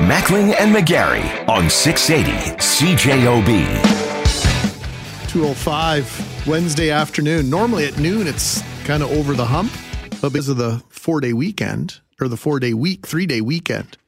Mackling and McGarry on 680 CJOB. 205 Wednesday afternoon. Normally at noon, it's kind of over the hump, but because of the four day weekend or the four day week, three day weekend,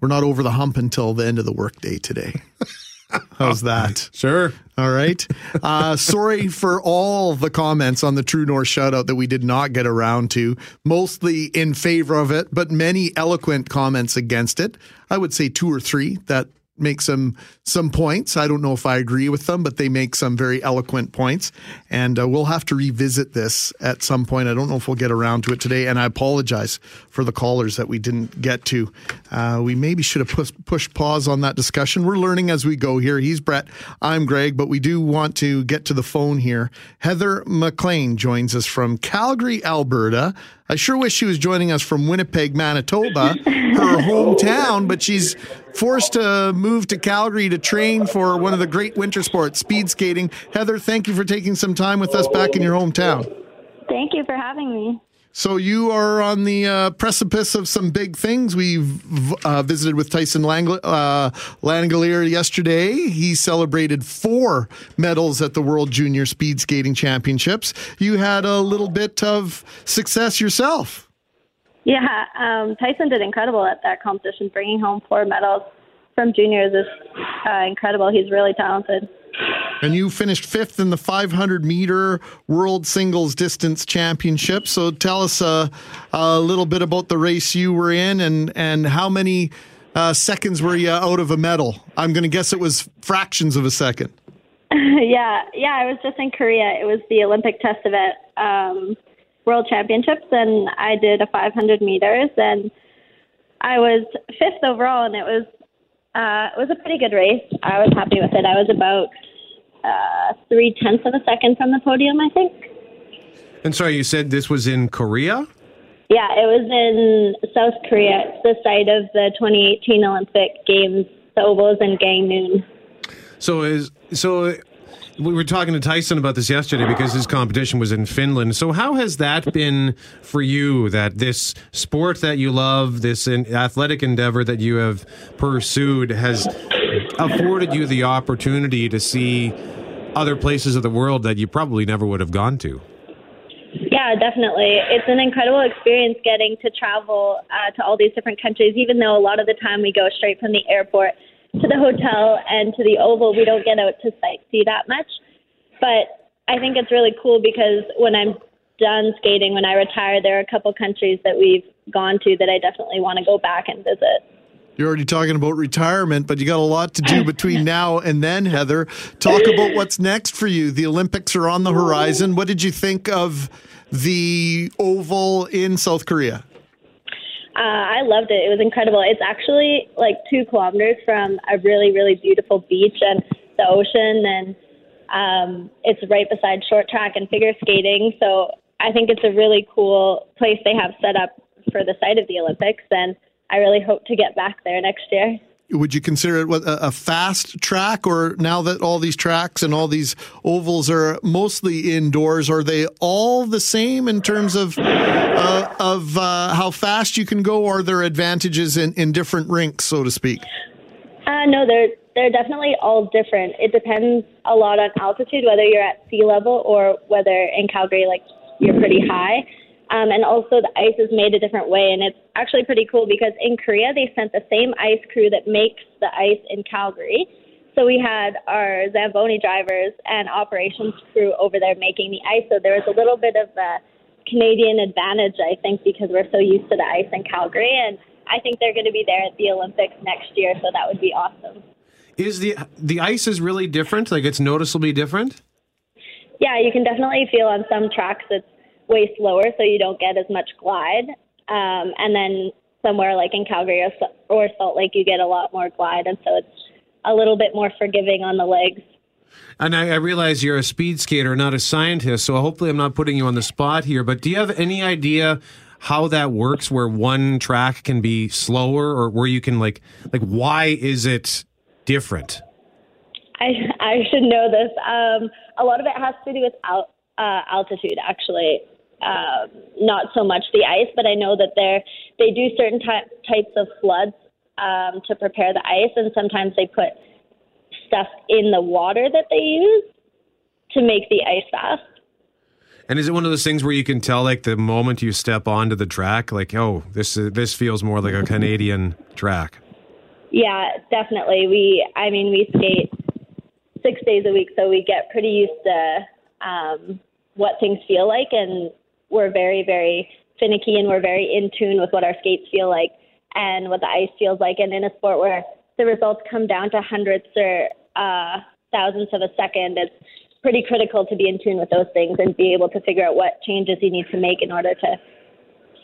we're not over the hump until the end of the workday today. How's that? Sure. All right. Uh, sorry for all the comments on the True North shoutout that we did not get around to, mostly in favor of it, but many eloquent comments against it. I would say two or three that make some some points. I don't know if I agree with them, but they make some very eloquent points, and uh, we'll have to revisit this at some point. I don't know if we'll get around to it today, and I apologize for the callers that we didn't get to. Uh, we maybe should have pushed, pushed pause on that discussion. We're learning as we go here. He's Brett, I'm Greg, but we do want to get to the phone here. Heather McLean joins us from Calgary, Alberta. I sure wish she was joining us from Winnipeg, Manitoba, her hometown, but she's forced to move to Calgary to train for one of the great winter sports, speed skating. Heather, thank you for taking some time with us back in your hometown. Thank you for having me. So you are on the uh, precipice of some big things. We've uh, visited with Tyson Lang- uh, yesterday. He celebrated four medals at the World Junior Speed Skating Championships. You had a little bit of success yourself. Yeah, um, Tyson did incredible at that competition, bringing home four medals from juniors is uh, incredible. He's really talented. And you finished fifth in the 500 meter World Singles Distance Championship. So tell us uh, a little bit about the race you were in and, and how many uh, seconds were you out of a medal? I'm going to guess it was fractions of a second. yeah, yeah, I was just in Korea. It was the Olympic test event, um, World Championships, and I did a 500 meters, and I was fifth overall, and it was uh, it was a pretty good race. I was happy with it. I was about uh, three tenths of a second from the podium, I think. And sorry, you said this was in Korea? Yeah, it was in South Korea. It's the site of the 2018 Olympic Games. The oval is in Gangneung. So is so we were talking to Tyson about this yesterday because his competition was in Finland. So how has that been for you? That this sport that you love, this athletic endeavor that you have pursued, has afforded you the opportunity to see other places of the world that you probably never would have gone to. Yeah, definitely. It's an incredible experience getting to travel uh, to all these different countries, even though a lot of the time we go straight from the airport to the hotel and to the Oval. We don't get out to sightsee that much. But I think it's really cool because when I'm done skating, when I retire, there are a couple countries that we've gone to that I definitely want to go back and visit. You're already talking about retirement, but you got a lot to do between now and then, Heather. Talk about what's next for you. The Olympics are on the horizon. What did you think of the Oval in South Korea? Uh, I loved it. It was incredible. It's actually like two kilometers from a really, really beautiful beach and the ocean, and um, it's right beside short track and figure skating. So I think it's a really cool place they have set up for the site of the Olympics, and I really hope to get back there next year. Would you consider it a fast track? Or now that all these tracks and all these ovals are mostly indoors are they all the same in terms of uh, of uh, how fast you can go? Are there advantages in, in different rinks so to speak? Uh, no they're they're definitely all different. It depends a lot on altitude whether you're at sea level or whether in calgary like you're pretty high um, and also, the ice is made a different way. And it's actually pretty cool because in Korea, they sent the same ice crew that makes the ice in Calgary. So we had our Zamboni drivers and operations crew over there making the ice. So there was a little bit of a Canadian advantage, I think, because we're so used to the ice in Calgary. And I think they're going to be there at the Olympics next year. So that would be awesome. Is the the ice is really different? Like it's noticeably different? Yeah, you can definitely feel on some tracks it's way slower, so you don't get as much glide. Um, and then somewhere like in Calgary or, or Salt Lake, you get a lot more glide, and so it's a little bit more forgiving on the legs. And I, I, realize you're a speed skater, not a scientist, so hopefully I'm not putting you on the spot here. But do you have any idea how that works, where one track can be slower, or where you can like like why is it different? I I should know this. Um, a lot of it has to do with out, uh, altitude, actually um, not so much the ice, but I know that they they do certain ty- types of floods um, to prepare the ice, and sometimes they put stuff in the water that they use to make the ice fast. And is it one of those things where you can tell, like the moment you step onto the track, like, oh, this is, this feels more like a Canadian track? Yeah, definitely. We, I mean, we skate six days a week, so we get pretty used to um, what things feel like, and we're very, very finicky, and we're very in tune with what our skates feel like and what the ice feels like. And in a sport where the results come down to hundredths or uh, thousandths of a second, it's pretty critical to be in tune with those things and be able to figure out what changes you need to make in order to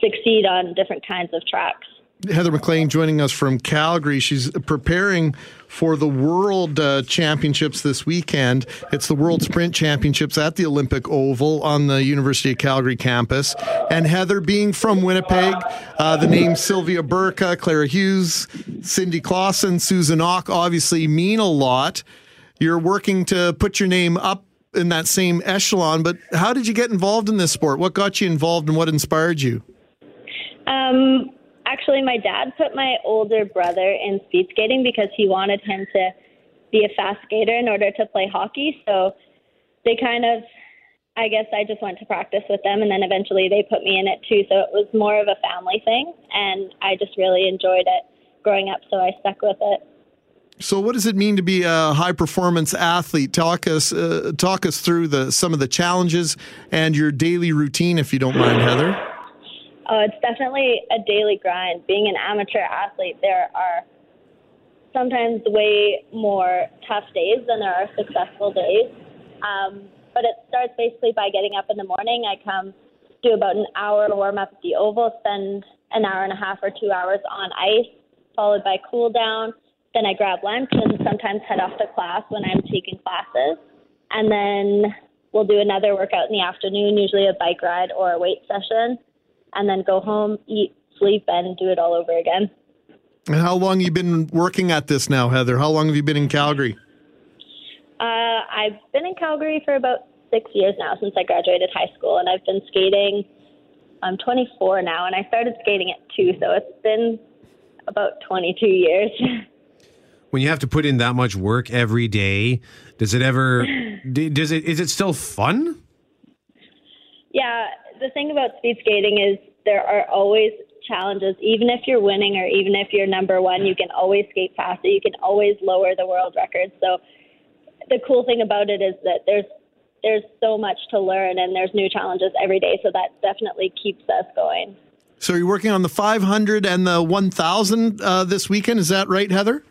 succeed on different kinds of tracks. Heather McLean joining us from Calgary. She's preparing for the World uh, Championships this weekend. It's the World Sprint Championships at the Olympic Oval on the University of Calgary campus. And Heather, being from Winnipeg, uh, the names Sylvia Burka, Clara Hughes, Cindy Klassen, Susan Auch obviously mean a lot. You're working to put your name up in that same echelon, but how did you get involved in this sport? What got you involved and what inspired you? Um, actually, my dad put my older brother in speed skating because he wanted him to be a fast skater in order to play hockey. So they kind of, I guess I just went to practice with them, and then eventually they put me in it too. So it was more of a family thing, and I just really enjoyed it growing up, so I stuck with it. So, what does it mean to be a high performance athlete? Talk us uh, talk us through the some of the challenges and your daily routine, if you don't mind, Heather. Oh, it's definitely a daily grind. Being an amateur athlete, there are sometimes way more tough days than there are successful days. Um, but it starts basically by getting up in the morning. I come do about an hour warm up at the oval, spend an hour and a half or two hours on ice, followed by cool down. Then I grab lunch and sometimes head off to class when I'm taking classes. And then we'll do another workout in the afternoon, usually a bike ride or a weight session and then go home, eat, sleep, and do it all over again. And how long you been working at this now, Heather? How long have you been in Calgary? Uh, I've been in Calgary for about six years now since I graduated high school, and I've been skating. I'm 24 now, and I started skating at two, so it's been about 22 years. When you have to put in that much work every day, does it ever? Does it? Is it still fun? Yeah, the thing about speed skating is there are always challenges. Even if you're winning or even if you're number one, you can always skate faster. You can always lower the world record. So the cool thing about it is that there's there's so much to learn and there's new challenges every day. So that definitely keeps us going. So you're working on the 500 and the 1,000 uh, this weekend. Is that right, Heather?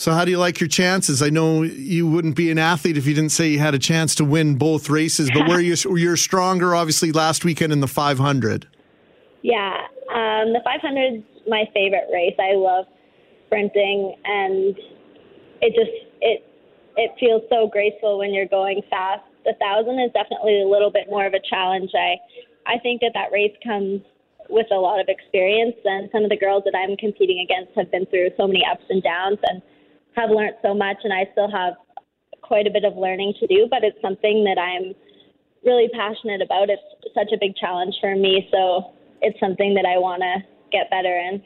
So, how do you like your chances? I know you wouldn't be an athlete if you didn't say you had a chance to win both races, but where you you're stronger, obviously, last weekend in the 500. Yeah, um, the 500 is my favorite race. I love sprinting, and it just it it feels so graceful when you're going fast. The thousand is definitely a little bit more of a challenge. I I think that that race comes with a lot of experience, and some of the girls that I'm competing against have been through so many ups and downs, and have learned so much, and I still have quite a bit of learning to do, but it's something that I'm really passionate about. It's such a big challenge for me, so it's something that I want to get better in.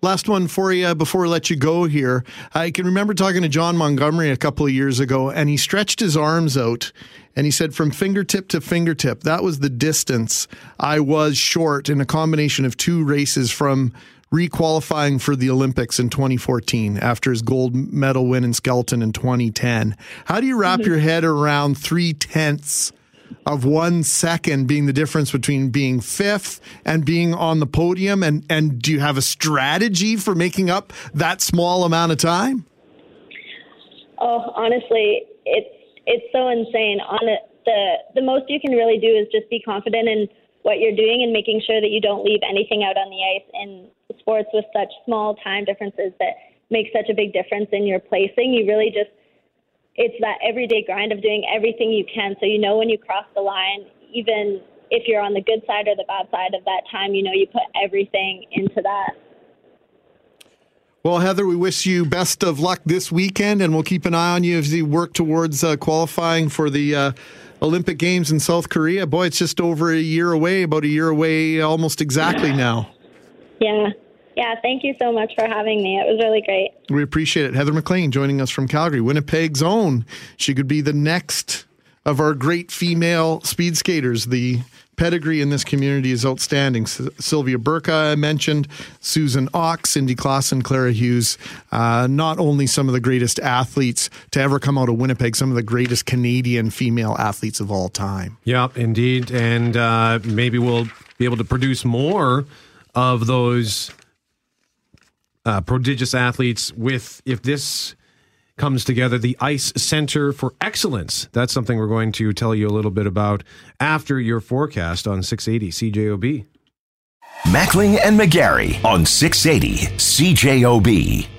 Last one for you uh, before I let you go here. I can remember talking to Jon Montgomery a couple of years ago, and he stretched his arms out and he said, from fingertip to fingertip, that was the distance I was short in a combination of two races from requalifying for the Olympics in 2014 after his gold medal win in skeleton in 2010. How do you wrap mm-hmm. your head around three tenths of one second being the difference between being fifth and being on the podium? And, and do you have a strategy for making up that small amount of time? Oh, honestly, it's it's so insane. On it, the the most you can really do is just be confident in what you're doing and making sure that you don't leave anything out on the ice in sports with such small time differences that make such a big difference in your placing. You really just it's that everyday grind of doing everything you can so you know when you cross the line, even if you're on the good side or the bad side of that time, you know you put everything into that. Well, Heather, we wish you best of luck this weekend, and we'll keep an eye on you as you work towards uh, qualifying for the uh, Olympic Games in South Korea. Boy, it's just over a year away, about a year away almost exactly now. Yeah. Yeah, thank you so much for having me. It was really great. We appreciate it. Heather McLean joining us from Calgary, Winnipeg's own. She could be the next of our great female speed skaters. The pedigree in this community is outstanding. S- Sylvia Burka, I mentioned, Susan Auch, Cindy Klassen, Clara Hughes. Uh, not only some of the greatest athletes to ever come out of Winnipeg, some of the greatest Canadian female athletes of all time. Yeah, indeed. And uh, maybe we'll be able to produce more of those uh, prodigious athletes with, if this comes together, the ICE Center for Excellence. That's something we're going to tell you a little bit about after your forecast on 680 CJOB. Mackling and McGarry on 680 CJOB.